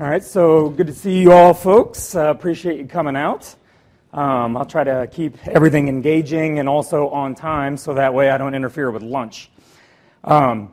All right, so good to see you all, folks. Uh, appreciate you coming out. Um, I'll try to keep everything engaging and also on time so that way I don't interfere with lunch. Um,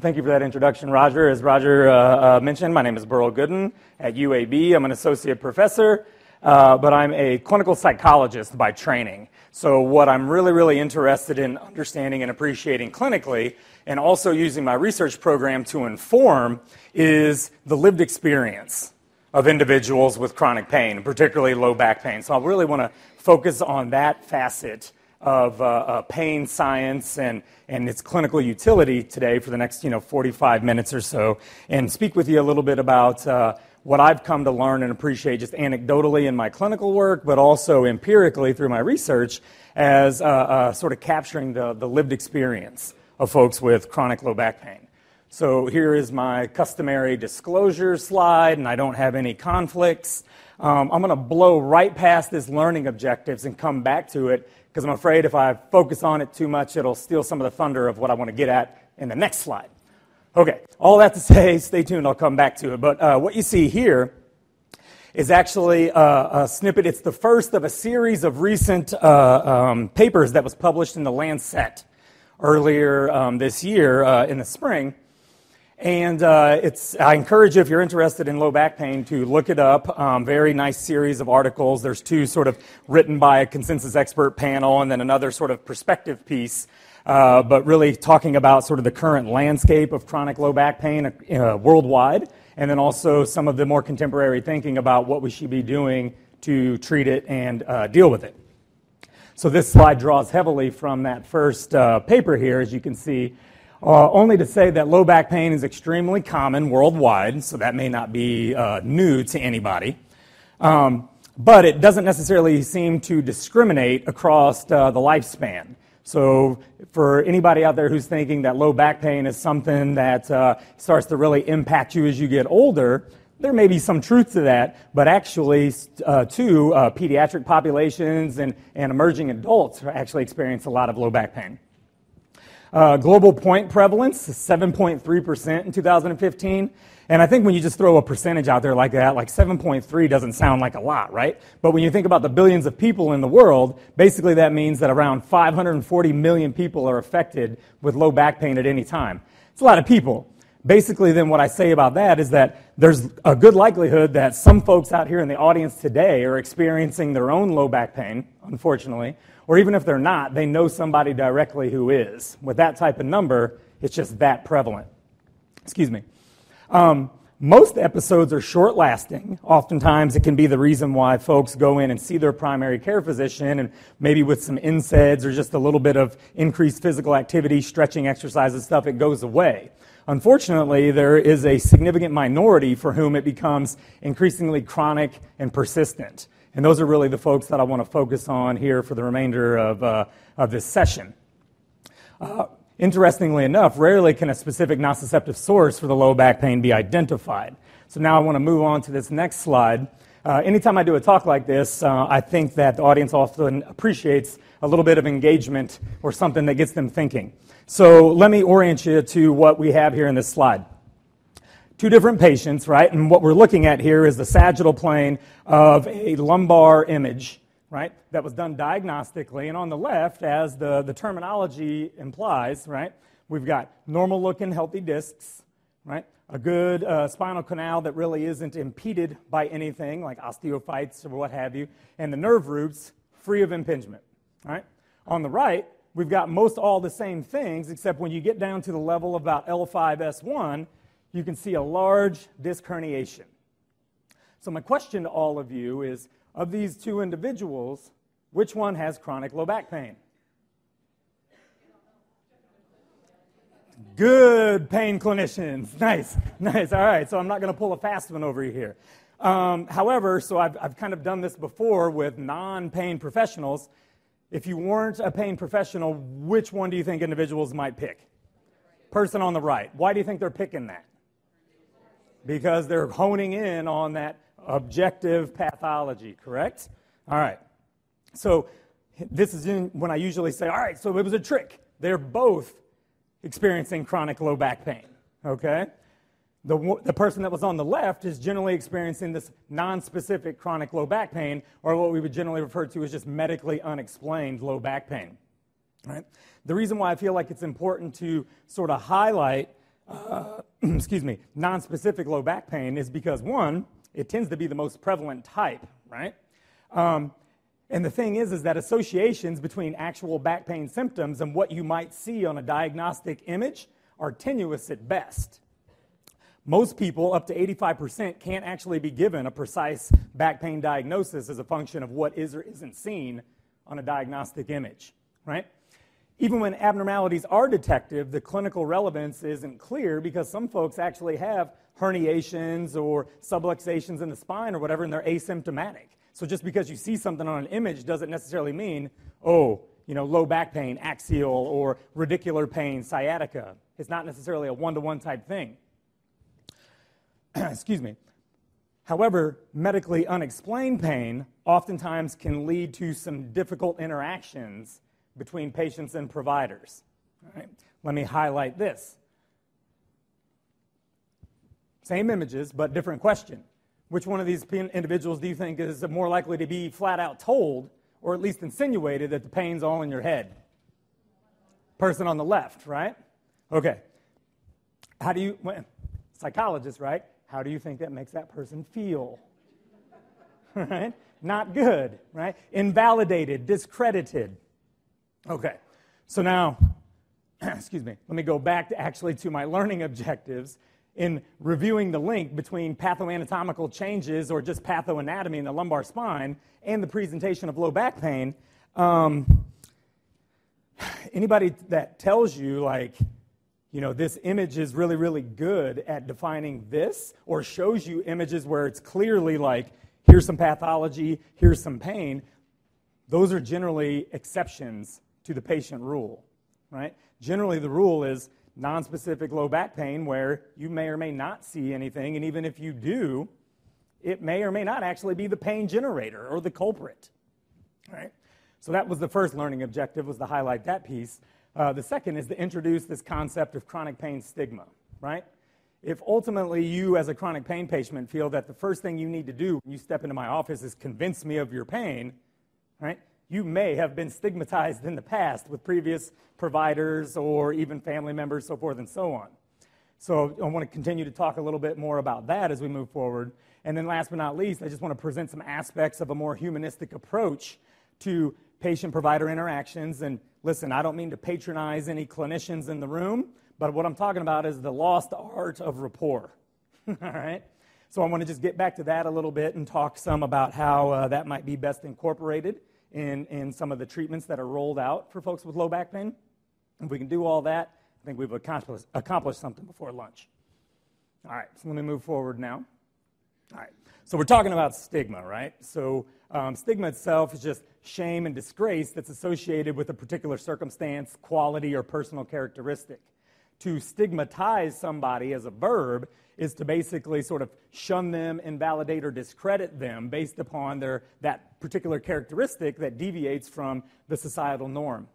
thank you for that introduction, Roger. As Roger uh, uh, mentioned, my name is Burel Goodin at UAB. I'm an associate professor, uh, but I'm a clinical psychologist by training. So, what I'm really, really interested in understanding and appreciating clinically and also using my research program to inform is the lived experience of individuals with chronic pain, particularly low back pain. So I really want to focus on that facet of uh, uh, pain science and, and its clinical utility today for the next you know 45 minutes or so, and speak with you a little bit about uh, what I've come to learn and appreciate just anecdotally in my clinical work, but also empirically through my research as uh, uh, sort of capturing the, the lived experience of folks with chronic low back pain. So here is my customary disclosure slide, and I don't have any conflicts. Um, I'm going to blow right past this learning objectives and come back to it because I'm afraid if I focus on it too much, it'll steal some of the thunder of what I want to get at in the next slide. Okay, all that to say, stay tuned, I'll come back to it. But uh, what you see here is actually a, a, snippet. It's the first of a series of recent uh, um, papers that was published in the Lancet earlier um, this year uh, in the spring. And uh, it's, I encourage you, if you're interested in low back pain, to look it up. Um, very nice series of articles. There's two sort of written by a consensus expert panel, and then another sort of perspective piece. Uh, but really talking about sort of the current landscape of chronic low back pain uh, worldwide, and then also some of the more contemporary thinking about what we should be doing to treat it and uh, deal with it. So this slide draws heavily from that first uh, paper here, as you can see, uh, only to say that low back pain is extremely common worldwide, so that may not be uh, new to anybody. Um, but it doesn't necessarily seem to discriminate across uh, the lifespan. So, for anybody out there who's thinking that low back pain is something that uh, starts to really impact you as you get older, there may be some truth to that, but actually, uh, too, uh, pediatric populations and, and emerging adults actually experience a lot of low back pain. Uh, global point prevalence is 7.3% in 2015. And I think when you just throw a percentage out there like that, like 7.3 doesn't sound like a lot, right? But when you think about the billions of people in the world, basically that means that around 540 million people are affected with low back pain at any time. It's a lot of people. Basically, then what I say about that is that there's a good likelihood that some folks out here in the audience today are experiencing their own low back pain, unfortunately, or even if they're not, they know somebody directly who is. With that type of number, it's just that prevalent. Excuse me. Um, most episodes are short lasting. Oftentimes, it can be the reason why folks go in and see their primary care physician, and maybe with some NSAIDs or just a little bit of increased physical activity, stretching exercises, stuff, it goes away. Unfortunately, there is a significant minority for whom it becomes increasingly chronic and persistent. And those are really the folks that I want to focus on here for the remainder of, uh, of this session. Uh, interestingly enough, rarely can a specific nociceptive source for the low back pain be identified. So now I want to move on to this next slide. Uh, anytime I do a talk like this, uh, I think that the audience often appreciates a little bit of engagement or something that gets them thinking. So let me orient you to what we have here in this slide two different patients, right? And what we're looking at here is the sagittal plane of a lumbar image, right? That was done diagnostically. And on the left, as the, the terminology implies, right? We've got normal looking healthy discs, right? A good uh, spinal canal that really isn't impeded by anything like osteophytes or what have you, and the nerve roots free of impingement, right? On the right, we've got most all the same things, except when you get down to the level of about L5S1, you can see a large disc herniation. So, my question to all of you is of these two individuals, which one has chronic low back pain? Good pain clinicians. Nice, nice. All right, so I'm not going to pull a fast one over here. Um, however, so I've, I've kind of done this before with non pain professionals. If you weren't a pain professional, which one do you think individuals might pick? Person on the right. Why do you think they're picking that? because they're honing in on that objective pathology, correct? All right. So this is when I usually say, all right, so it was a trick. They're both experiencing chronic low back pain, okay? the, the person that was on the left is generally experiencing this non-specific chronic low back pain, or what we would generally refer to as just medically unexplained low back pain. Right? The reason why I feel like it's important to sort of highlight, uh, excuse me, non-specific low back pain is because one, it tends to be the most prevalent type, right? Um, and the thing is, is that associations between actual back pain symptoms and what you might see on a diagnostic image are tenuous at best. Most people, up to 85%, can't actually be given a precise back pain diagnosis as a function of what is or isn't seen on a diagnostic image, right? Even when abnormalities are detected, the clinical relevance isn't clear because some folks actually have herniations or subluxations in the spine or whatever, and they're asymptomatic. So just because you see something on an image doesn't necessarily mean, oh, you know, low back pain, axial, or radicular pain, sciatica. It's not necessarily a one to one type thing. Excuse me. However, medically unexplained pain oftentimes can lead to some difficult interactions between patients and providers. Let me highlight this. Same images, but different question. Which one of these individuals do you think is more likely to be flat out told, or at least insinuated, that the pain's all in your head? Person on the left, right? Okay. How do you, well, psychologist, right? How do you think that makes that person feel? right? Not good, right? Invalidated, discredited. Okay. So now, excuse me, let me go back to actually to my learning objectives in reviewing the link between pathoanatomical changes or just pathoanatomy in the lumbar spine and the presentation of low back pain. Um, anybody that tells you, like, you know, this image is really, really good at defining this, or shows you images where it's clearly like, here's some pathology, here's some pain, those are generally exceptions to the patient rule, right? Generally, the rule is nonspecific low back pain where you may or may not see anything, and even if you do, it may or may not actually be the pain generator or the culprit. Right? So that was the first learning objective was to highlight that piece. Uh, the second is to introduce this concept of chronic pain stigma, right? If ultimately you, as a chronic pain patient, feel that the first thing you need to do when you step into my office is convince me of your pain, right? You may have been stigmatized in the past with previous providers or even family members, so forth and so on. So I want to continue to talk a little bit more about that as we move forward. And then last but not least, I just want to present some aspects of a more humanistic approach to patient provider interactions. And listen, I don't mean to patronize any clinicians in the room, but what I'm talking about is the lost art of rapport. All right? So I want to just get back to that a little bit and talk some about how uh, that might be best incorporated in, in some of the treatments that are rolled out for folks with low back pain. If we can do all that, I think we've accomplished, accomplished something before lunch. All right, so let me move forward now. All right, so we're talking about stigma, right? So um, stigma itself is just shame and disgrace that's associated with a particular circumstance, quality, or personal characteristic. To stigmatize somebody as a verb is to basically sort of shun them, invalidate, or discredit them based upon their, that particular characteristic that deviates from the societal norm.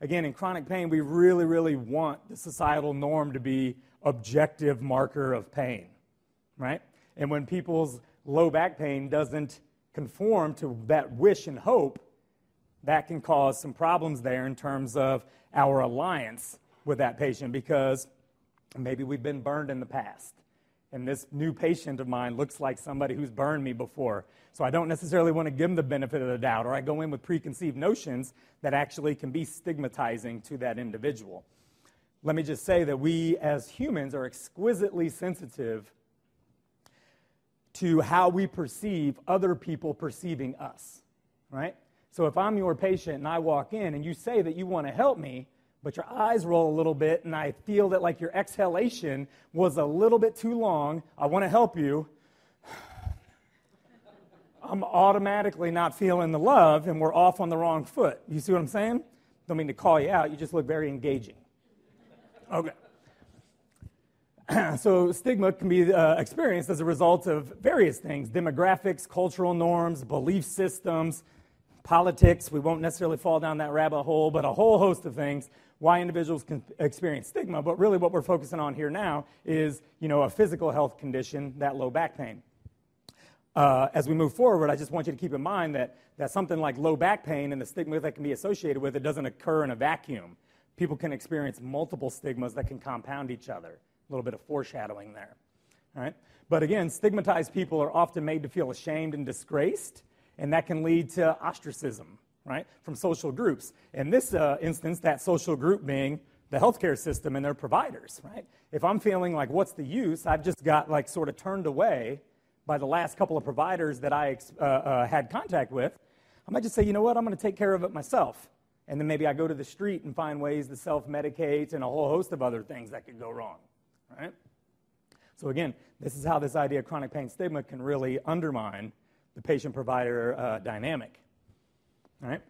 Again, in chronic pain, we really, really want the societal norm to be objective marker of pain, right? And when people's low back pain doesn't conform to that wish and hope, that can cause some problems there in terms of our alliance with that patient because maybe we've been burned in the past and this new patient of mine looks like somebody who's burned me before. So I don't necessarily want to give them the benefit of the doubt, or I go in with preconceived notions that actually can be stigmatizing to that individual. Let me just say that we as humans are exquisitely sensitive to how we perceive other people perceiving us, right? So if I'm your patient and I walk in and you say that you want to help me, but your eyes roll a little bit, and I feel that like your exhalation was a little bit too long. I want to help you. I'm automatically not feeling the love, and we're off on the wrong foot. You see what I'm saying? Don't mean to call you out. You just look very engaging. Okay. so, stigma can be uh, experienced as a result of various things demographics, cultural norms, belief systems, politics. We won't necessarily fall down that rabbit hole, but a whole host of things why individuals can experience stigma, but really what we're focusing on here now is, you know, a physical health condition, that low back pain. Uh, as we move forward, I just want you to keep in mind that, that something like low back pain and the stigma that can be associated with it doesn't occur in a vacuum. People can experience multiple stigmas that can compound each other. A little bit of foreshadowing there. All right? But again, stigmatized people are often made to feel ashamed and disgraced, and that can lead to ostracism, right, from social groups. In this uh, instance, that social group being the healthcare system and their providers, right? If I'm feeling like, what's the use? I've just got like sort of turned away by the last couple of providers that I uh, uh, had contact with. I might just say, you know what, I'm going to take care of it myself. And then maybe I go to the street and find ways to self medicate and a whole host of other things that could go wrong, right? So, again, this is how this idea of chronic pain stigma can really undermine the patient provider uh, dynamic. All right?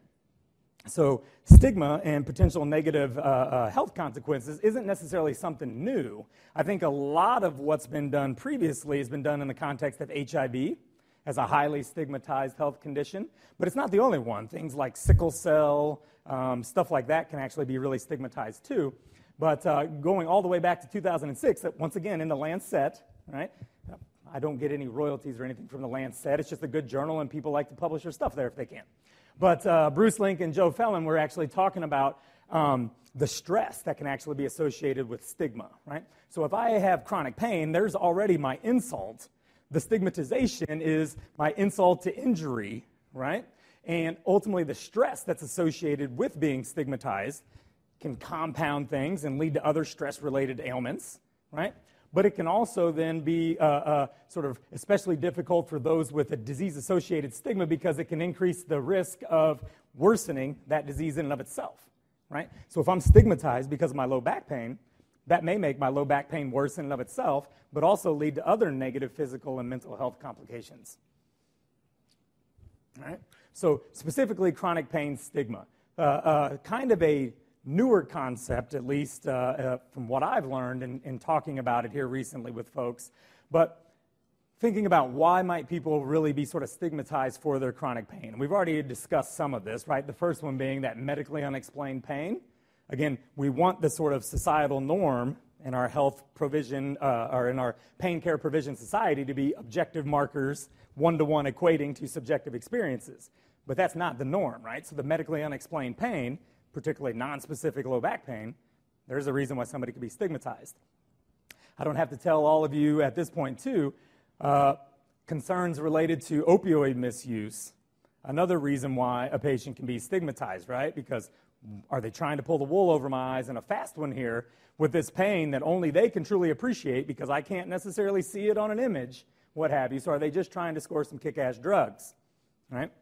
So, stigma and potential negative uh, uh, health consequences isn't necessarily something new. I think a lot of what's been done previously has been done in the context of HIV as a highly stigmatized health condition, but it's not the only one. Things like sickle cell, um, stuff like that can actually be really stigmatized too. But uh, going all the way back to 2006, once again in the Lancet, right? I don't get any royalties or anything from the Lancet. It's just a good journal, and people like to publish their stuff there if they can. But uh, Bruce Link and Jo Phelan were actually talking about um, the stress that can actually be associated with stigma, right? So if I have chronic pain, there's already my insult. The stigmatization is my insult to injury, right? And ultimately, the stress that's associated with being stigmatized can compound things and lead to other stress related ailments, right? But it can also then be uh, uh, sort of especially difficult for those with a disease associated stigma because it can increase the risk of worsening that disease in and of itself, right? So if I'm stigmatized because of my low back pain, that may make my low back pain worse in and of itself, but also lead to other negative physical and mental health complications. All right? So, specifically, chronic pain stigma. Uh, uh, kind of a newer concept, at least uh, uh, from what I've learned in, in talking about it here recently with folks. But thinking about why might people really be sort of stigmatized for their chronic pain. We've already discussed some of this, right? The first one being that medically unexplained pain. Again, we want the sort of societal norm in our health provision uh, or in our pain care provision society to be objective markers, one to one equating to subjective experiences. But that's not the norm, right? So the medically unexplained pain particularly non-specific low back pain, there's a reason why somebody could be stigmatized. I don't have to tell all of you at this point, too, uh, concerns related to opioid misuse. Another reason why a patient can be stigmatized, right? Because are they trying to pull the wool over my eyes? And a fast one here with this pain that only they can truly appreciate because I can't necessarily see it on an image, what have you. So are they just trying to score some kick ass drugs, right?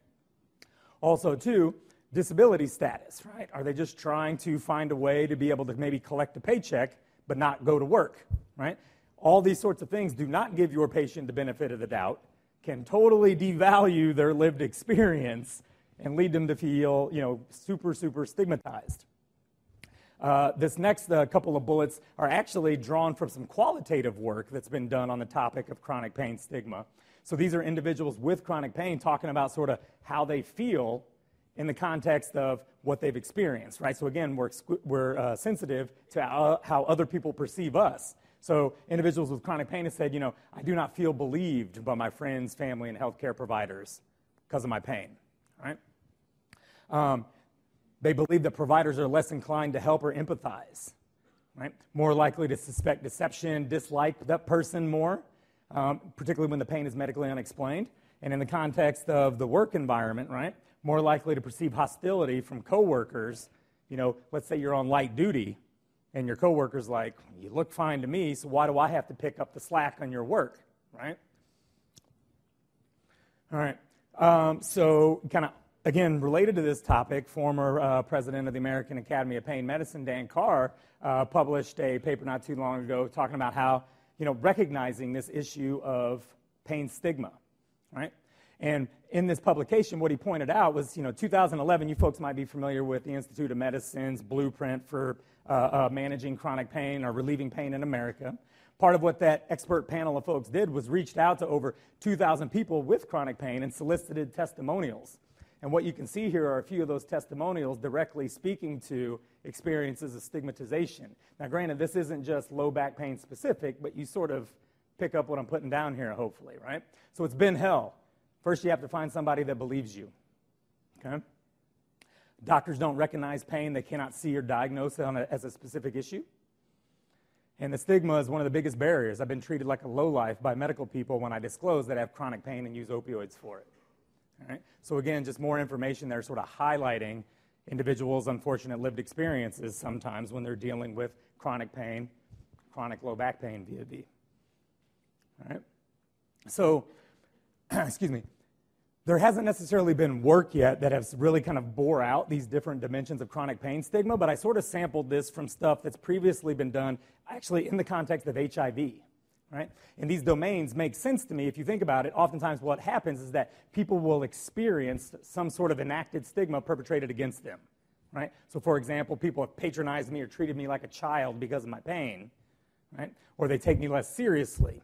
Also, too, disability status, right? Are they just trying to find a way to be able to maybe collect a paycheck but not go to work, right? All these sorts of things do not give your patient the benefit of the doubt, can totally devalue their lived experience and lead them to feel, you know, super, super stigmatized. Uh, this next uh, couple of bullets are actually drawn from some qualitative work that's been done on the topic of chronic pain stigma. So these are individuals with chronic pain talking about sort of how they feel in the context of what they've experienced, right? So again, we're, we're uh, sensitive to how, how other people perceive us. So individuals with chronic pain have said, you know, I do not feel believed by my friends, family, and healthcare providers because of my pain, right? Um, they believe that providers are less inclined to help or empathize, right? More likely to suspect deception, dislike that person more, um, particularly when the pain is medically unexplained. And in the context of the work environment, right? More likely to perceive hostility from coworkers. You know, let's say you're on light duty and your coworker's like, "You look fine to me, so why do I have to pick up the slack on your work?" Right? All right. Um, so, kind of again related to this topic, former uh, president of the American Academy of Pain Medicine, Dan Carr, uh, published a paper not too long ago talking about how you know recognizing this issue of pain stigma. Right? And in this publication, what he pointed out was, you know, 2011, you folks might be familiar with the Institute of Medicine's blueprint for uh, uh, managing chronic pain or relieving pain in America. Part of what that expert panel of folks did was reached out to over 2,000 people with chronic pain and solicited testimonials. And what you can see here are a few of those testimonials directly speaking to experiences of stigmatization. Now, granted, this isn't just low back pain specific, but you sort of pick up what I'm putting down here, hopefully, right? So it's been hell. First, you have to find somebody that believes you. Okay? Doctors don't recognize pain, they cannot see or diagnose it a, as a specific issue. And the stigma is one of the biggest barriers. I've been treated like a lowlife by medical people when I disclose that I have chronic pain and use opioids for it. All right? So, again, just more information there, sort of highlighting individuals' unfortunate lived experiences sometimes when they're dealing with chronic pain, chronic low back pain B. All right? So, excuse me, there hasn't necessarily been work yet that has really kind of bore out these different dimensions of chronic pain stigma, but I sort of sampled this from stuff that's previously been done actually in the context of HIV. Right? And these domains make sense to me if you think about it. Oftentimes, what happens is that people will experience some sort of enacted stigma perpetrated against them. Right? So, for example, people have patronized me or treated me like a child because of my pain, right? Or they take me less seriously.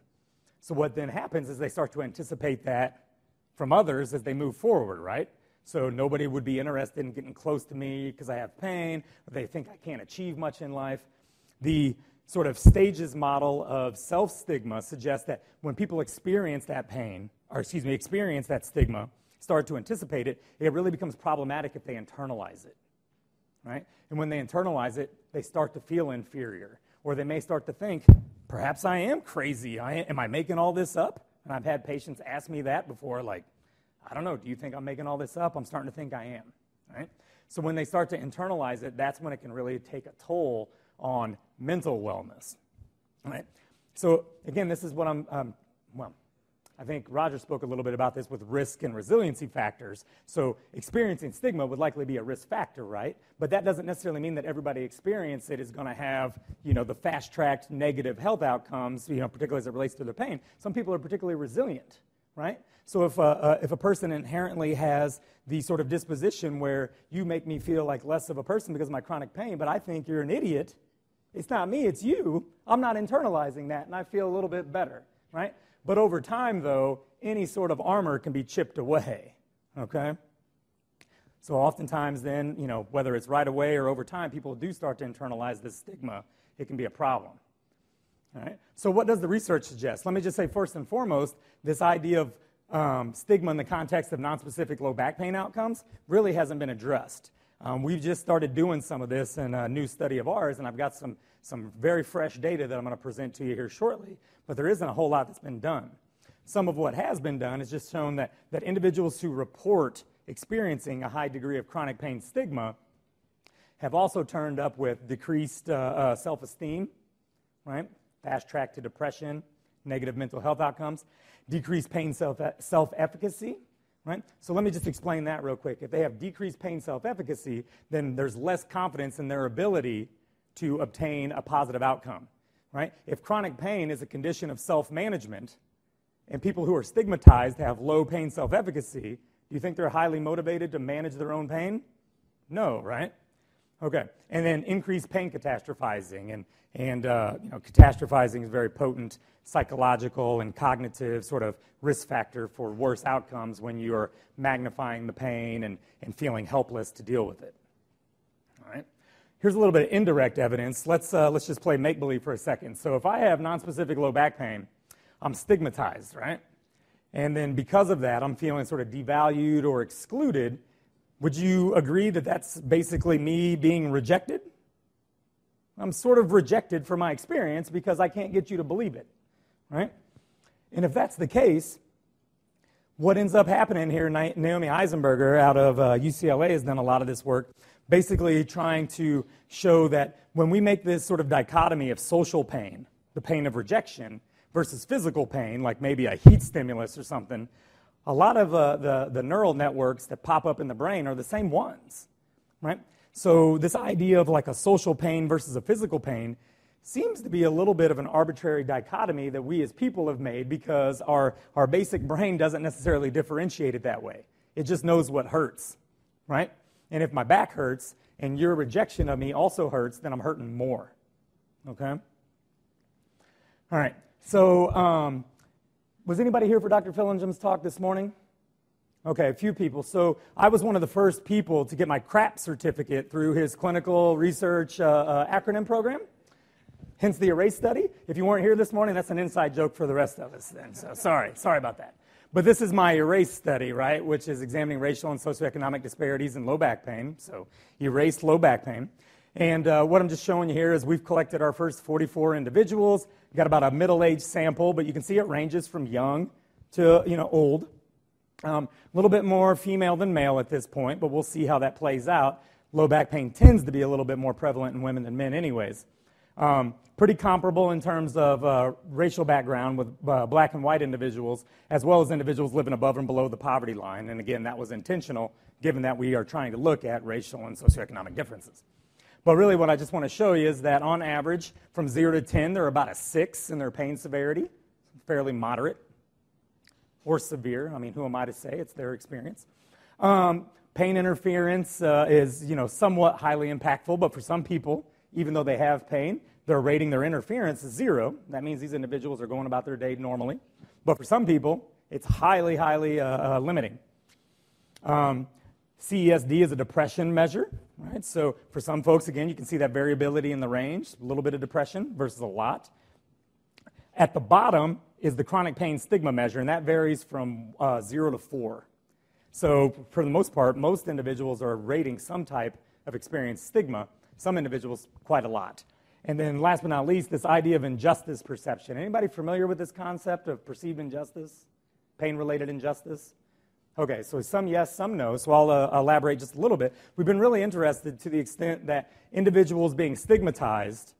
So, what then happens is they start to anticipate that from others as they move forward, right? So nobody would be interested in getting close to me because I have pain, or they think I can't achieve much in life. The sort of stages model of self stigma suggests that when people experience that pain, or excuse me, experience that stigma, start to anticipate it, it really becomes problematic if they internalize it, right? And when they internalize it, they start to feel inferior, or they may start to think, perhaps I am crazy. I, am I making all this up? And I've had patients ask me that before, like, I don't know, do you think I'm making all this up? I'm starting to think I am, right? So when they start to internalize it, that's when it can really take a toll on mental wellness, right? So again, this is what I'm, um, well, I think Roger spoke a little bit about this with risk and resiliency factors. So experiencing stigma would likely be a risk factor, right? But that doesn't necessarily mean that everybody experience it is going to have, you know, the fast-tracked negative health outcomes, you know, particularly as it relates to their pain. Some people are particularly resilient, right? So if a, uh, if a person inherently has the sort of disposition where you make me feel like less of a person because of my chronic pain, but I think you're an idiot, it's not me, it's you. I'm not internalizing that, and I feel a little bit better, right? But over time, though, any sort of armor can be chipped away. Okay? So oftentimes, then, you know, whether it's right away or over time, people do start to internalize this stigma. It can be a problem. All right? So, what does the research suggest? Let me just say, first and foremost, this idea of um, stigma in the context of nonspecific low back pain outcomes really hasn't been addressed. Um, we've just started doing some of this in a new study of ours, and I've got some some very fresh data that I'm going to present to you here shortly, but there isn't a whole lot that's been done. Some of what has been done is just shown that, that individuals who report experiencing a high degree of chronic pain stigma have also turned up with decreased uh, uh, self esteem, right? Fast track to depression, negative mental health outcomes, decreased pain self efficacy, right? So let me just explain that real quick. If they have decreased pain self efficacy, then there's less confidence in their ability to obtain a positive outcome, right? If chronic pain is a condition of self management, and people who are stigmatized have low pain self efficacy, do you think they're highly motivated to manage their own pain? No, right? Okay. And then increased pain catastrophizing. And, and uh, you know, catastrophizing is very potent psychological and cognitive sort of risk factor for worse outcomes when you're magnifying the pain and, and feeling helpless to deal with it. All right, here's a little bit of indirect evidence. Let's, uh, let's just play make believe for a second. So, if I have nonspecific low back pain, I'm stigmatized, right? And then because of that, I'm feeling sort of devalued or excluded. Would you agree that that's basically me being rejected? I'm sort of rejected for my experience because I can't get you to believe it, right? And if that's the case, what ends up happening here, Naomi Eisenberger out of uh, UCLA has done a lot of this work basically trying to show that when we make this sort of dichotomy of social pain, the pain of rejection, versus physical pain, like maybe a heat stimulus or something, a lot of uh, the, the neural networks that pop up in the brain are the same ones, right? So, this idea of like a social pain versus a physical pain seems to be a little bit of an arbitrary dichotomy that we as people have made because our, our basic brain doesn't necessarily differentiate it that way. It just knows what hurts, right? And if my back hurts and your rejection of me also hurts, then I'm hurting more. Okay? All right. So, um, was anybody here for Dr. Fillingim's talk this morning? Okay, a few people. So I was one of the first people to get my CRAP certificate through his clinical research uh, uh, acronym program. Hence the ERASE study. If you weren't here this morning, that's an inside joke for the rest of us then. So sorry, sorry about that. But this is my ERASE study, right, which is examining racial and socioeconomic disparities in low back pain. So erase low back pain. And uh, what I'm just showing you here is we've collected our first 44 individuals. We've got about a middle-aged sample, but you can see it ranges from young to you know old. Um, a little bit more female than male at this point, but we'll see how that plays out. Low back pain tends to be a little bit more prevalent in women than men, anyways. Um, pretty comparable in terms of uh, racial background with uh, black and white individuals, as well as individuals living above and below the poverty line. And again, that was intentional, given that we are trying to look at racial and socioeconomic differences. But really, what I just want to show you is that on average, from 0 to 10, they're about a 6 in their pain severity, fairly moderate or severe. I mean, who am I to say? It's their experience. Um, pain interference uh, is, you know, somewhat highly impactful, but for some people, even though they have pain, they're rating their interference as zero. That means these individuals are going about their day normally. But for some people, it's highly, highly uh, uh, limiting. Um, CESD is a depression measure, right? So for some folks, again, you can see that variability in the range, a little bit of depression versus a lot. At the bottom is the chronic pain stigma measure, and that varies from uh, zero to four. So, for the most part, most individuals are rating some type of experienced stigma, some individuals quite a lot. And then, last but not least, this idea of injustice perception. Anybody familiar with this concept of perceived injustice, pain related injustice? Okay, so some yes, some no. So I'll uh, elaborate just a little bit. We've been really interested to the extent that individuals being stigmatized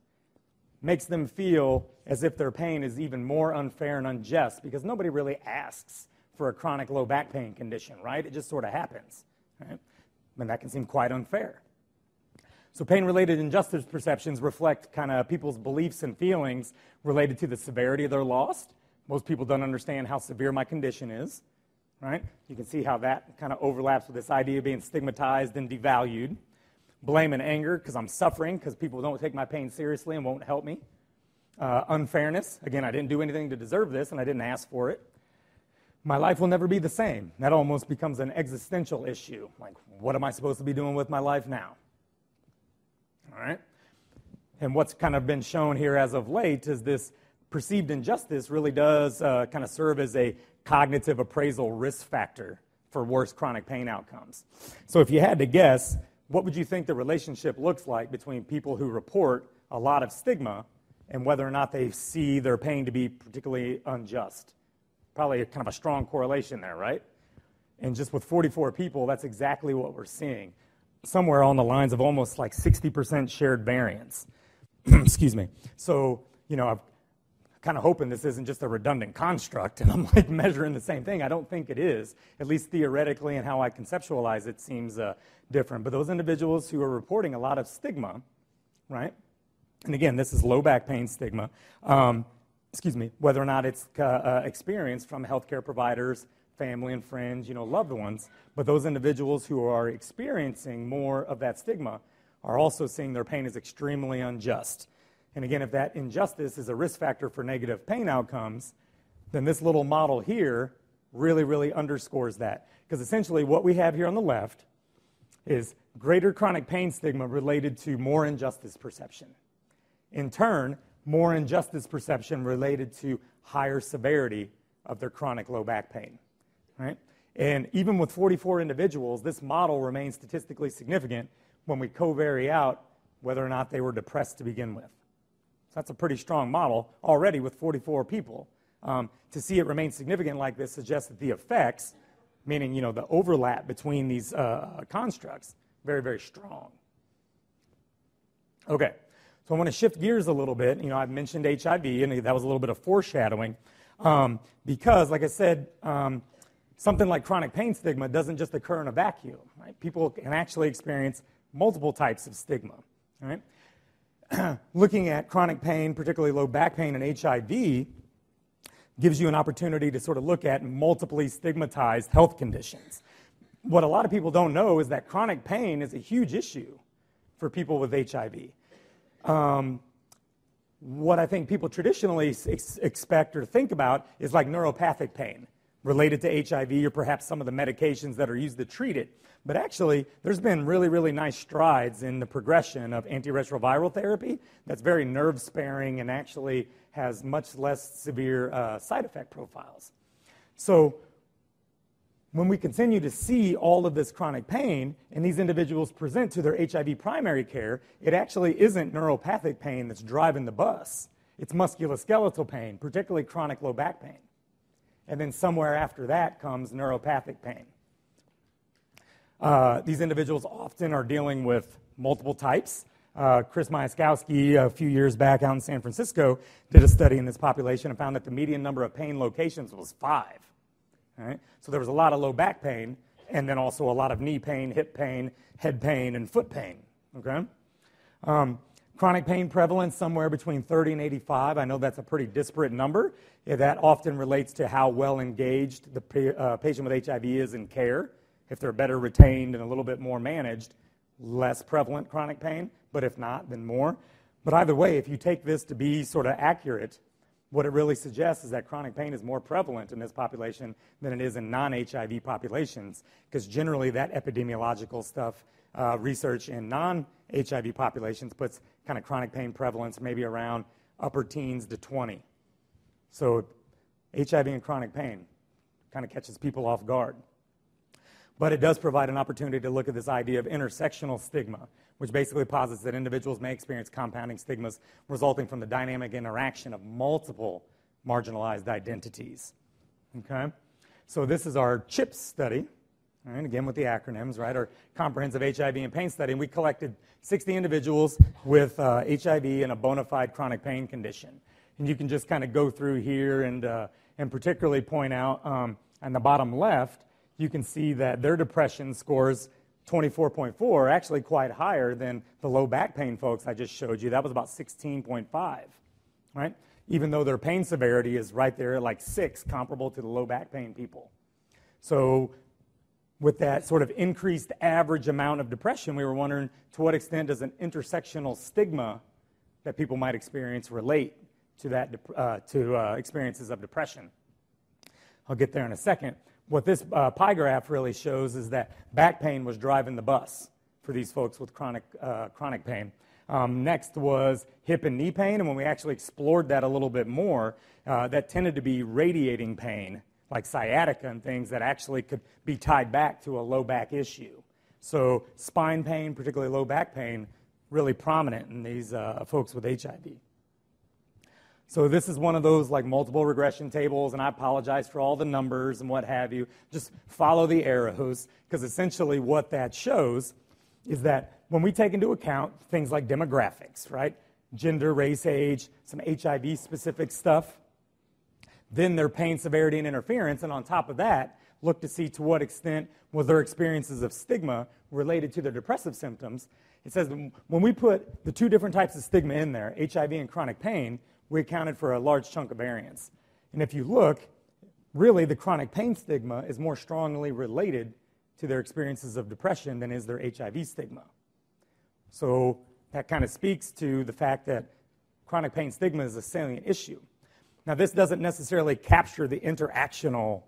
makes them feel as if their pain is even more unfair and unjust because nobody really asks for a chronic low back pain condition, right? It just sort of happens. Right? And that can seem quite unfair. So, pain related injustice perceptions reflect kind of people's beliefs and feelings related to the severity of their loss. Most people don't understand how severe my condition is, right? You can see how that kind of overlaps with this idea of being stigmatized and devalued blame and anger because I'm suffering because people don't take my pain seriously and won't help me. Uh, unfairness. Again, I didn't do anything to deserve this and I didn't ask for it. My life will never be the same. That almost becomes an existential issue. Like, what am I supposed to be doing with my life now? All right? And what's kind of been shown here as of late is this perceived injustice really does uh, kind of serve as a cognitive appraisal risk factor for worse chronic pain outcomes. So if you had to guess, what would you think the relationship looks like between people who report a lot of stigma and whether or not they see their pain to be particularly unjust? Probably a, kind of a strong correlation there, right? And just with 44 people, that's exactly what we're seeing. Somewhere on the lines of almost like 60% shared variance. Excuse me. So, you know, I've kind of hoping this isn't just a redundant construct and I'm like measuring the same thing. I don't think it is, at least theoretically, and how I conceptualize it seems uh, different. But those individuals who are reporting a lot of stigma, right? And again, this is low back pain stigma. Um, excuse me, whether or not it's uh, uh, experienced from healthcare providers, family and friends, you know, loved ones. But those individuals who are experiencing more of that stigma are also seeing their pain as extremely unjust. And again, if that injustice is a risk factor for negative pain outcomes, then this little model here really, really underscores that. Because essentially, what we have here on the left is greater chronic pain stigma related to more injustice perception. In turn, more injustice perception related to higher severity of their chronic low back pain. Right? And even with 44 individuals, this model remains statistically significant when we covary out whether or not they were depressed to begin with. So that's a pretty strong model already with 44 people. Um, to see it remain significant like this suggests that the effects, meaning you know the overlap between these uh, constructs, very very strong. Okay, so I want to shift gears a little bit. You know, I've mentioned HIV, and that was a little bit of foreshadowing, um, because, like I said, um, something like chronic pain stigma doesn't just occur in a vacuum. Right? People can actually experience multiple types of stigma. Right? looking at chronic pain, particularly low back pain and HIV, gives you an opportunity to sort of look at multiply stigmatized health conditions. What a lot of people don't know is that chronic pain is a huge issue for people with HIV. Um, what I think people traditionally ex- expect or think about is like neuropathic pain, related to HIV or perhaps some of the medications that are used to treat it. But actually, there's been really, really nice strides in the progression of antiretroviral therapy that's very nerve sparing and actually has much less severe uh, side effect profiles. So, when we continue to see all of this chronic pain and these individuals present to their HIV primary care, it actually isn't neuropathic pain that's driving the bus. It's musculoskeletal pain, particularly chronic low back pain. And then somewhere after that comes neuropathic pain. Uh, these individuals often are dealing with multiple types. Uh, Chris Miaskowski, a few years back out in San Francisco, did a study in this population and found that the median number of pain locations was five. Right? So there was a lot of low back pain, and then also a lot of knee pain, hip pain, head pain, and foot pain. Okay? Um, chronic pain prevalence somewhere between 30 and 85. I know that's a pretty disparate number. That often relates to how well engaged the uh, patient with HIV is in care. If they're better retained and a little bit more managed, less prevalent chronic pain, but if not, then more. But either way, if you take this to be sort of accurate, what it really suggests is that chronic pain is more prevalent in this population than it is in non HIV populations, because generally that epidemiological stuff, uh, research in non HIV populations puts kind of chronic pain prevalence maybe around upper teens to 20. So HIV and chronic pain kind of catches people off guard. But it does provide an opportunity to look at this idea of intersectional stigma, which basically posits that individuals may experience compounding stigmas resulting from the dynamic interaction of multiple marginalized identities. Okay? So this is our CHIPS study, right? Again, with the acronyms, right? Our comprehensive HIV and pain study. And we collected 60 individuals with uh, HIV and a bona fide chronic pain condition. And you can just kind of go through here and, uh, and particularly point out um, on the bottom left, you can see that their depression scores 24.4 are actually quite higher than the low back pain folks I just showed you. That was about 16.5, right? Even though their pain severity is right there at like six, comparable to the low back pain people. So, with that sort of increased average amount of depression, we were wondering to what extent does an intersectional stigma that people might experience relate to that uh, to uh, experiences of depression? I'll get there in a second what this uh, pie graph really shows is that back pain was driving the bus for these folks with chronic, uh, chronic pain. Um, next was hip and knee pain, and when we actually explored that a little bit more, uh, that tended to be radiating pain, like sciatica and things that actually could be tied back to a low back issue. So, spine pain, particularly low back pain, really prominent in these uh, folks with HIV. So this is one of those like multiple regression tables, and I apologize for all the numbers and what have you. Just follow the arrows, because essentially what that shows is that when we take into account things like demographics, right? Gender, race, age, some HIV specific stuff, then their pain severity and interference, and on top of that, look to see to what extent was their experiences of stigma related to their depressive symptoms. It says when we put the two different types of stigma in there, HIV and chronic pain, we accounted for a large chunk of variance. And if you look, really the chronic pain stigma is more strongly related to their experiences of depression than is their HIV stigma. So that kind of speaks to the fact that chronic pain stigma is a salient issue. Now, this doesn't necessarily capture the interactional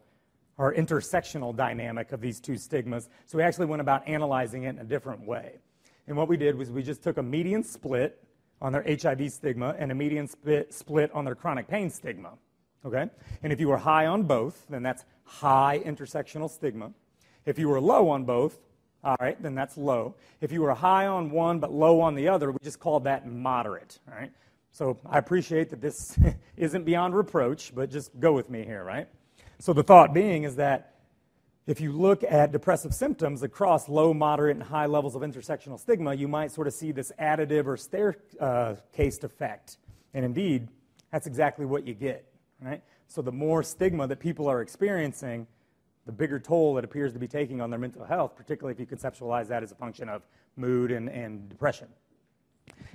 or intersectional dynamic of these two stigmas, so we actually went about analyzing it in a different way. And what we did was we just took a median split on their HIV stigma and a median split split on their chronic pain stigma. Okay? And if you were high on both, then that's high intersectional stigma. If you were low on both, all right, then that's low. If you were high on one but low on the other, we just called that moderate, all right? So I appreciate that this isn't beyond reproach, but just go with me here, right? So the thought being is that if you look at depressive symptoms across low, moderate, and high levels of intersectional stigma, you might sort of see this additive or staircase effect. And indeed, that's exactly what you get, right? So the more stigma that people are experiencing, the bigger toll it appears to be taking on their mental health, particularly if you conceptualize that as a function of mood and, and depression.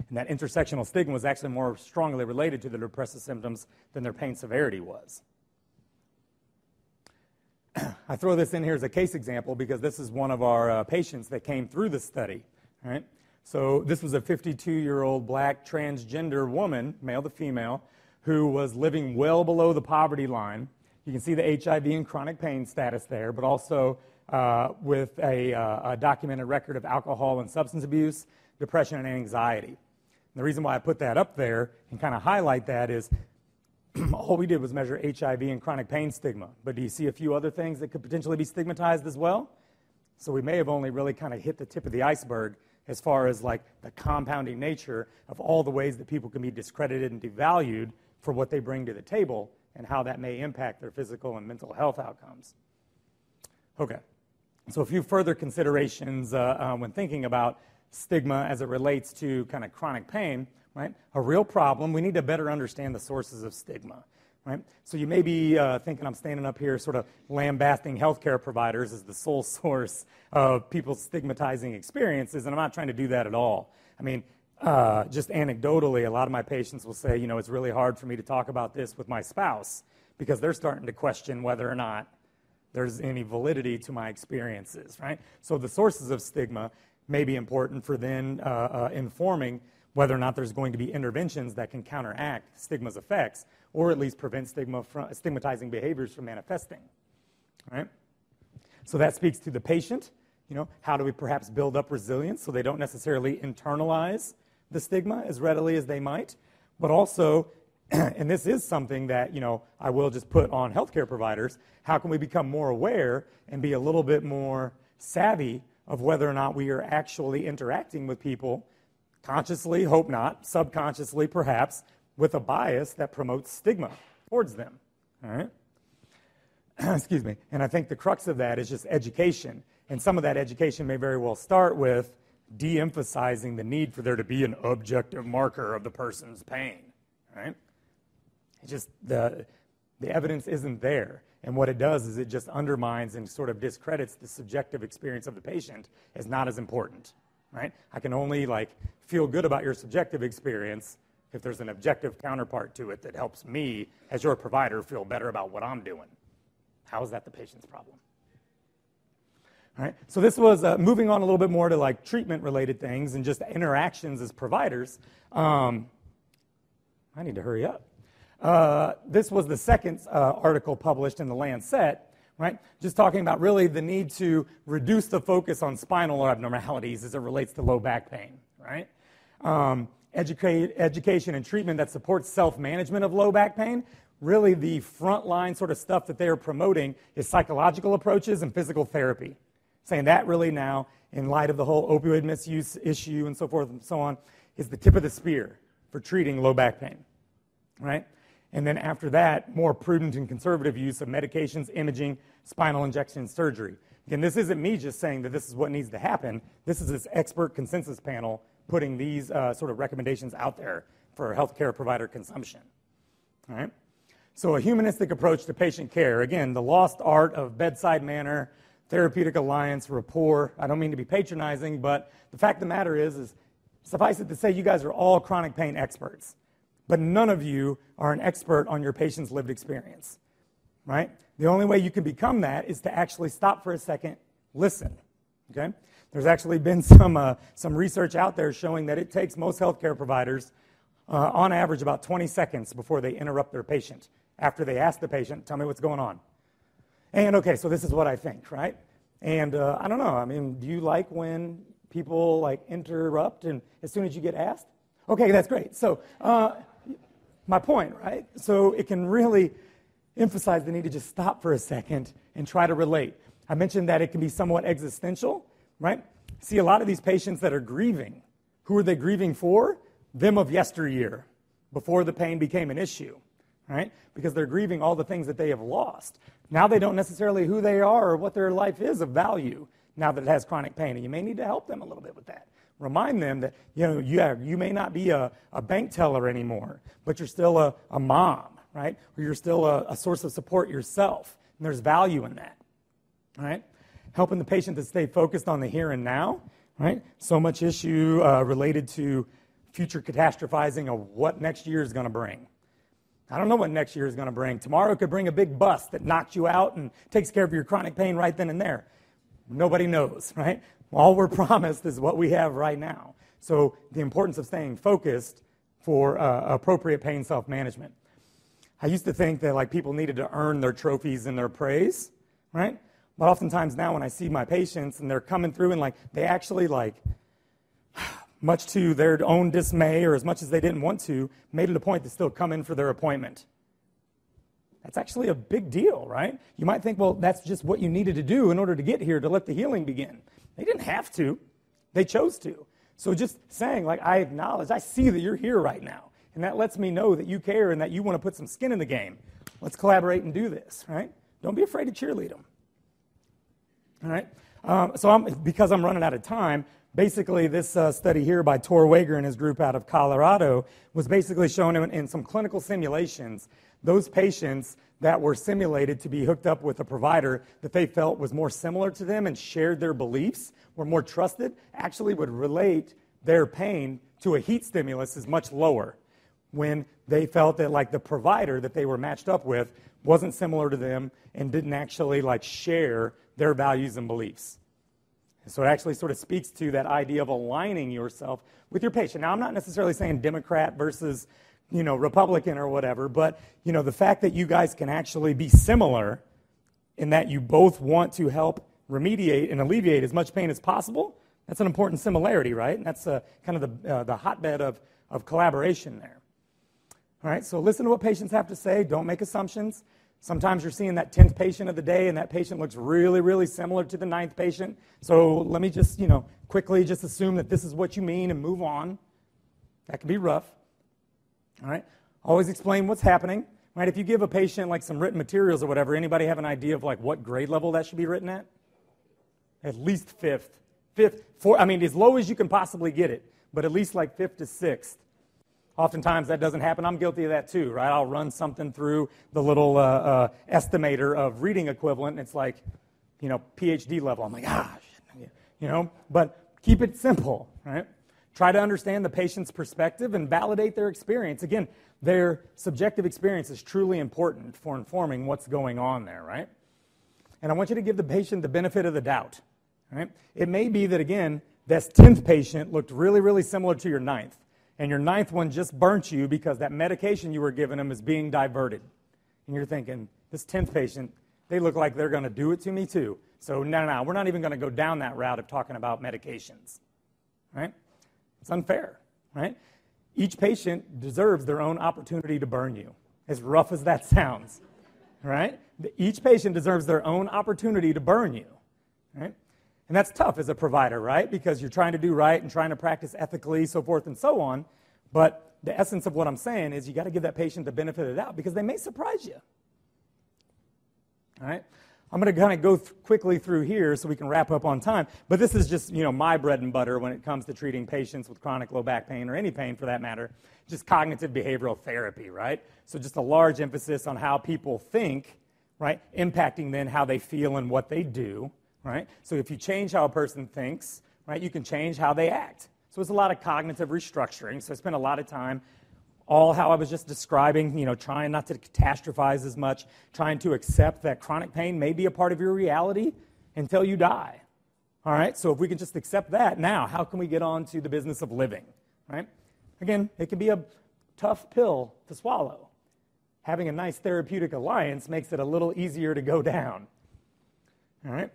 And that intersectional stigma was actually more strongly related to the depressive symptoms than their pain severity was. I throw this in here as a case example because this is one of our uh, patients that came through the study. Right? So this was a 52-year-old black transgender woman, male to female, who was living well below the poverty line. You can see the HIV and chronic pain status there, but also uh, with a, uh, a, documented record of alcohol and substance abuse, depression, and anxiety. And the reason why I put that up there and kind of highlight that is all we did was measure HIV and chronic pain stigma. But do you see a few other things that could potentially be stigmatized as well? So we may have only really kind of hit the tip of the iceberg as far as like the compounding nature of all the ways that people can be discredited and devalued for what they bring to the table and how that may impact their physical and mental health outcomes. Okay, so a few further considerations uh, uh, when thinking about stigma as it relates to kind of chronic pain, right? A real problem, we need to better understand the sources of stigma. Right? So you may be uh, thinking I'm standing up here sort of lambasting healthcare providers as the sole source of people's stigmatizing experiences, and I'm not trying to do that at all. I mean, uh, just anecdotally, a lot of my patients will say, you know, it's really hard for me to talk about this with my spouse because they're starting to question whether or not there's any validity to my experiences, right? So the sources of stigma may be important for then uh, uh informing whether or not there's going to be interventions that can counteract stigma's effects or at least prevent stigma from, stigmatizing behaviors from manifesting. Right? So that speaks to the patient. You know, how do we perhaps build up resilience so they don't necessarily internalize the stigma as readily as they might? But also, and this is something that, you know, I will just put on healthcare providers, how can we become more aware and be a little bit more savvy of whether or not we are actually interacting with people consciously, hope not, subconsciously perhaps, with a bias that promotes stigma towards them. All right? Excuse me. And I think the crux of that is just education. And some of that education may very well start with de emphasizing the need for there to be an objective marker of the person's pain. Right? It's just the, the evidence isn't there. And what it does is it just undermines and sort of discredits the subjective experience of the patient as not as important. Right? I can only like feel good about your subjective experience if there's an objective counterpart to it that helps me, as your provider, feel better about what I'm doing. How is that the patient's problem? All right, so this was uh, moving on a little bit more to like treatment related things and just interactions as providers. Um, I need to hurry up. Uh, this was the second uh, article published in the Lancet, right? Just talking about really the need to reduce the focus on spinal abnormalities as it relates to low back pain, right? Um, educate, education and treatment that supports self management of low back pain. Really, the frontline sort of stuff that they are promoting is psychological approaches and physical therapy. Saying that really now, in light of the whole opioid misuse issue and so forth and so on, is the tip of the spear for treating low back pain, right? And then after that, more prudent and conservative use of medications, imaging, spinal injection, surgery. Again, this isn't me just saying that this is what needs to happen. This is this expert consensus panel putting these uh, sort of recommendations out there for healthcare provider consumption. All right? So, a humanistic approach to patient care. Again, the lost art of bedside manner, therapeutic alliance, rapport. I don't mean to be patronizing, but the fact of the matter is, is suffice it to say, you guys are all chronic pain experts, but none of you are an expert on your patient's lived experience. Right? The only way you can become that is to actually stop for a second, listen. Okay? There's actually been some, uh, some research out there showing that it takes most healthcare providers, uh, on average, about 20 seconds before they interrupt their patient after they ask the patient, Tell me what's going on. And okay, so this is what I think, right? And uh, I don't know. I mean, do you like when people like interrupt and as soon as you get asked? Okay, that's great. So, uh, my point, right? So it can really emphasize the need to just stop for a second and try to relate. I mentioned that it can be somewhat existential right? See, a lot of these patients that are grieving, who are they grieving for? Them of yesteryear, before the pain became an issue, right? Because they're grieving all the things that they have lost. Now they don't necessarily who they are or what their life is of value now that it has chronic pain. And you may need to help them a little bit with that. Remind them that, you know, you, have, you may not be a, a bank teller anymore, but you're still a, a mom, right? Or you're still a, a source of support yourself. And there's value in that, right? helping the patient to stay focused on the here and now, right? So much issue uh, related to future catastrophizing of what next year is going to bring. I don't know what next year is going to bring. Tomorrow could bring a big bust that knocks you out and takes care of your chronic pain right then and there. Nobody knows, right? All we're promised is what we have right now. So the importance of staying focused for uh, appropriate pain self management. I used to think that like people needed to earn their trophies and their praise, right? But oftentimes now when I see my patients and they're coming through and like they actually like much to their own dismay or as much as they didn't want to, made it a point to still come in for their appointment. That's actually a big deal, right? You might think, well, that's just what you needed to do in order to get here to let the healing begin. They didn't have to, they chose to. So just saying, like, I acknowledge, I see that you're here right now. And that lets me know that you care and that you want to put some skin in the game. Let's collaborate and do this, right? Don't be afraid to cheerlead them. All right? Um, so I'm, because I'm running out of time, basically this uh, study here by Tor Wager and his group out of Colorado was basically showing in, in some clinical simulations those patients that were simulated to be hooked up with a provider that they felt was more similar to them and shared their beliefs, were more trusted, actually would relate their pain to a heat stimulus is much lower when they felt that like the provider that they were matched up with wasn't similar to them and didn't actually like share their values and beliefs. so it actually sort of speaks to that idea of aligning yourself with your patient. Now I'm not necessarily saying Democrat versus you know Republican or whatever, but you know the fact that you guys can actually be similar in that you both want to help remediate and alleviate as much pain as possible. That's an important similarity, right? And that's uh, kind of the, uh, the hotbed of, of collaboration there. All right, so listen to what patients have to say. Don't make assumptions. Sometimes you're seeing that 10th patient of the day, and that patient looks really, really similar to the ninth patient. So let me just, you know, quickly just assume that this is what you mean and move on. That can be rough. All right, always explain what's happening. Right, if you give a patient like some written materials or whatever, anybody have an idea of like what grade level that should be written at? At least fifth, fifth, four. I mean, as low as you can possibly get it, but at least like fifth to sixth. Oftentimes that doesn't happen. I'm guilty of that too, right? I'll run something through the little uh, uh, estimator of reading equivalent, and it's like, you know, PhD level. I'm like, ah, you know, but keep it simple, right? Try to understand the patient's perspective and validate their experience. Again, their subjective experience is truly important for informing what's going on there, right? And I want you to give the patient the benefit of the doubt, right? It may be that, again, this 10th patient looked really, really similar to your ninth and your ninth one just burnt you because that medication you were giving them is being diverted. And you're thinking, this 10th patient, they look like they're going to do it to me too. So, no, no, no, we're not even going to go down that route of talking about medications. Right? It's unfair, right? Each patient deserves their own opportunity to burn you, as rough as that sounds. Right? Each patient deserves their own opportunity to burn you. Right? And that's tough as a provider, right? Because you're trying to do right and trying to practice ethically, so forth and so on. But the essence of what I'm saying is you got to give that patient the benefit of the doubt because they may surprise you. All right? I'm going to kind of go th- quickly through here so we can wrap up on time. But this is just, you know, my bread and butter when it comes to treating patients with chronic low back pain or any pain for that matter. Just cognitive behavioral therapy, right? So just a large emphasis on how people think, right? Impacting then how they feel and what they do right? So if you change how a person thinks, right, you can change how they act. So it's a lot of cognitive restructuring. So I spent a lot of time all how I was just describing, you know, trying not to catastrophize as much, trying to accept that chronic pain may be a part of your reality until you die. All right? So if we can just accept that, now how can we get on to the business of living? Right? Again, it can be a tough pill to swallow. Having a nice therapeutic alliance makes it a little easier to go down. All right?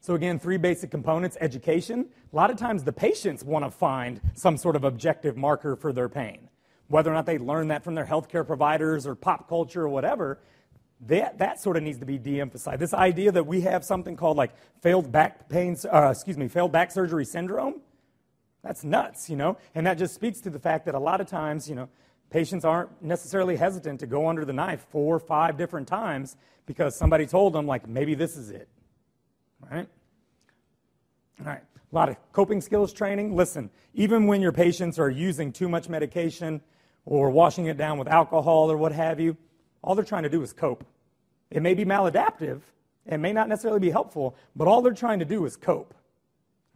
So, again, three basic components education. A lot of times the patients want to find some sort of objective marker for their pain. Whether or not they learn that from their healthcare providers or pop culture or whatever, that, that sort of needs to be de-emphasized. This idea that we have something called like failed back pain, uh, excuse me, failed back surgery syndrome, that's nuts, you know? And that just speaks to the fact that a lot of times, you know, patients aren't necessarily hesitant to go under the knife four or five different times because somebody told them, like, maybe this is it. Right? All right. A lot of coping skills training. Listen, even when your patients are using too much medication or washing it down with alcohol or what have you, all they're trying to do is cope. It may be maladaptive, it may not necessarily be helpful, but all they're trying to do is cope.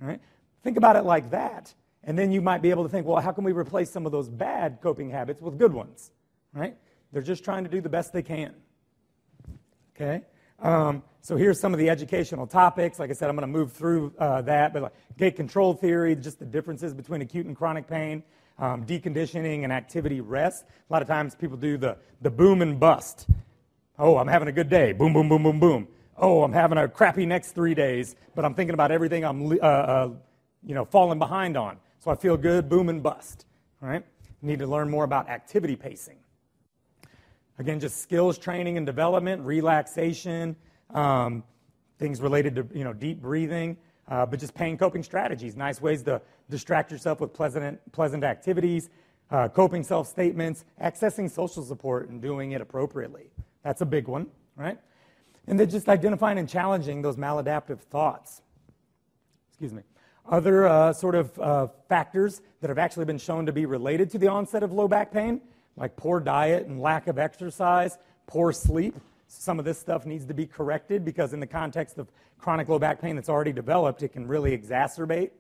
All right? Think about it like that, and then you might be able to think, well, how can we replace some of those bad coping habits with good ones? Right? They're just trying to do the best they can. Okay? Um, so here's some of the educational topics. Like I said, I'm going to move through uh, that, but like gate control theory, just the differences between acute and chronic pain. Um, deconditioning and activity rest. A lot of times people do the, the boom and bust. Oh, I'm having a good day. Boom, boom, boom, boom, boom. Oh, I'm having a crappy next three days, but I'm thinking about everything I'm, uh, uh, you know, falling behind on. So I feel good, boom and bust. All right? need to learn more about activity pacing. Again, just skills training and development, relaxation, um, things related to you know deep breathing, uh, but just pain coping strategies, nice ways to distract yourself with pleasant pleasant activities, uh, coping self statements, accessing social support, and doing it appropriately. That's a big one, right? And then just identifying and challenging those maladaptive thoughts. Excuse me. Other uh, sort of uh, factors that have actually been shown to be related to the onset of low back pain, like poor diet and lack of exercise, poor sleep. Some of this stuff needs to be corrected because, in the context of chronic low back pain that's already developed, it can really exacerbate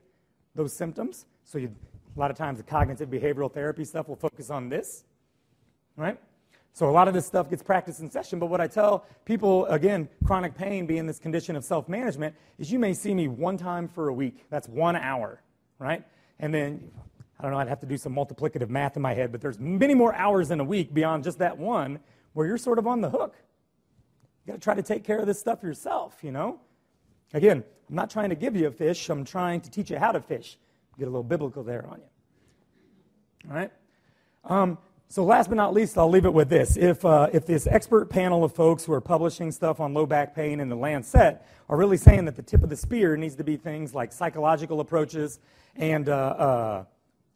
those symptoms. So, you, a lot of times, the cognitive behavioral therapy stuff will focus on this, right? So a lot of this stuff gets practiced in session, but what I tell people, again, chronic pain being this condition of self-management, is you may see me one time for a week. That's one hour, right? And then, I don't know, I'd have to do some multiplicative math in my head, but there's many more hours in a week beyond just that one where you're sort of on the hook. You got to try to take care of this stuff yourself, you know? Again, I'm not trying to give you a fish, I'm trying to teach you how to fish. Get a little biblical there on you. All right? Um, so, last but not least, I'll leave it with this. If, uh, if this expert panel of folks who are publishing stuff on low back pain in the Lancet are really saying that the tip of the spear needs to be things like psychological approaches and uh, uh,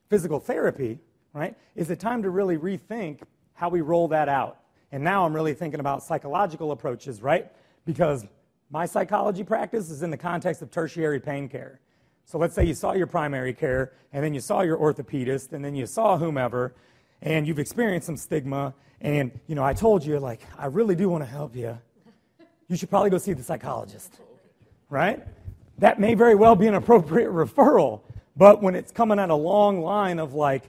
physical therapy, right? Is it time to really rethink how we roll that out? And now I'm really thinking about psychological approaches, right? Because my psychology practice is in the context of tertiary pain care. So let's say you saw your primary care, and then you saw your orthopedist, and then you saw whomever, and you've experienced some stigma, and you know, I told you, like, I really do want to help you. You should probably go see the psychologist, right? That may very well be an appropriate referral, but when it's coming at a long line of like,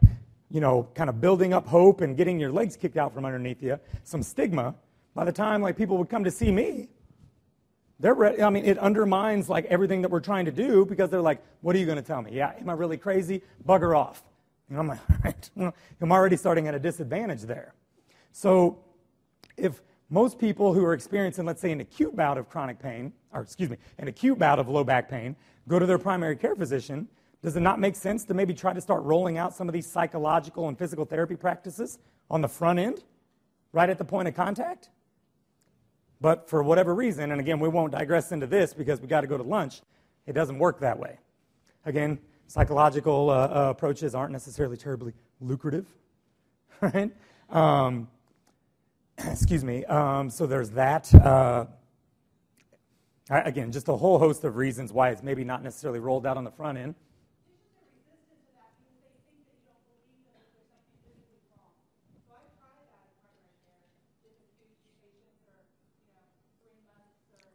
you know, kind of building up hope and getting your legs kicked out from underneath you, some stigma, by the time like people would come to see me, they're ready. I mean, it undermines like everything that we're trying to do because they're like, what are you going to tell me? Yeah, am I really crazy? Bugger off. And I'm like, all right, I'm already starting at a disadvantage there. So if most people who are experiencing, let's say, an acute bout of chronic pain, or excuse me, an acute bout of low back pain, go to their primary care physician, does it not make sense to maybe try to start rolling out some of these psychological and physical therapy practices on the front end, right at the point of contact? But for whatever reason, and again, we won't digress into this because we got to go to lunch, it doesn't work that way. Again, Psychological uh, uh, approaches aren't necessarily terribly lucrative, right? Um, excuse me. Um, so there's that. Uh, again, just a whole host of reasons why it's maybe not necessarily rolled out on the front end.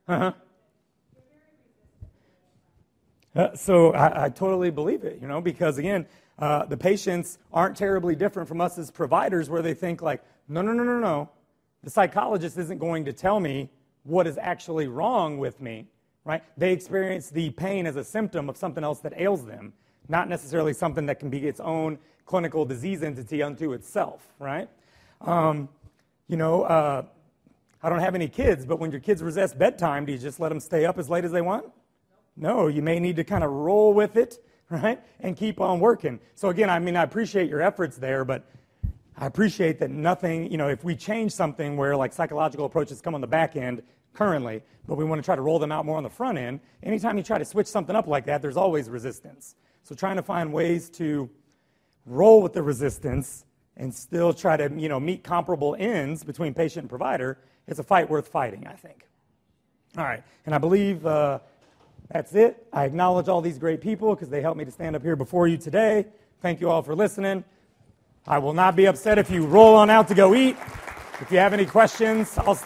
Uh-huh. Uh, so I, I, totally believe it, you know, because again, uh, the patients aren't terribly different from us as providers where they think like, no, no, no, no, no. The psychologist isn't going to tell me what is actually wrong with me, right? They experience the pain as a symptom of something else that ails them, not necessarily something that can be its own clinical disease entity unto itself, right? Um, you know, uh, I don't have any kids, but when your kids resist bedtime, do you just let them stay up as late as they want? No, you may need to kind of roll with it, right? And keep on working. So, again, I mean, I appreciate your efforts there, but I appreciate that nothing, you know, if we change something where like psychological approaches come on the back end currently, but we want to try to roll them out more on the front end, anytime you try to switch something up like that, there's always resistance. So, trying to find ways to roll with the resistance and still try to, you know, meet comparable ends between patient and provider is a fight worth fighting, I think. All right, and I believe. Uh, that's it. I acknowledge all these great people because they helped me to stand up here before you today. Thank you all for listening. I will not be upset if you roll on out to go eat. If you have any questions, I'll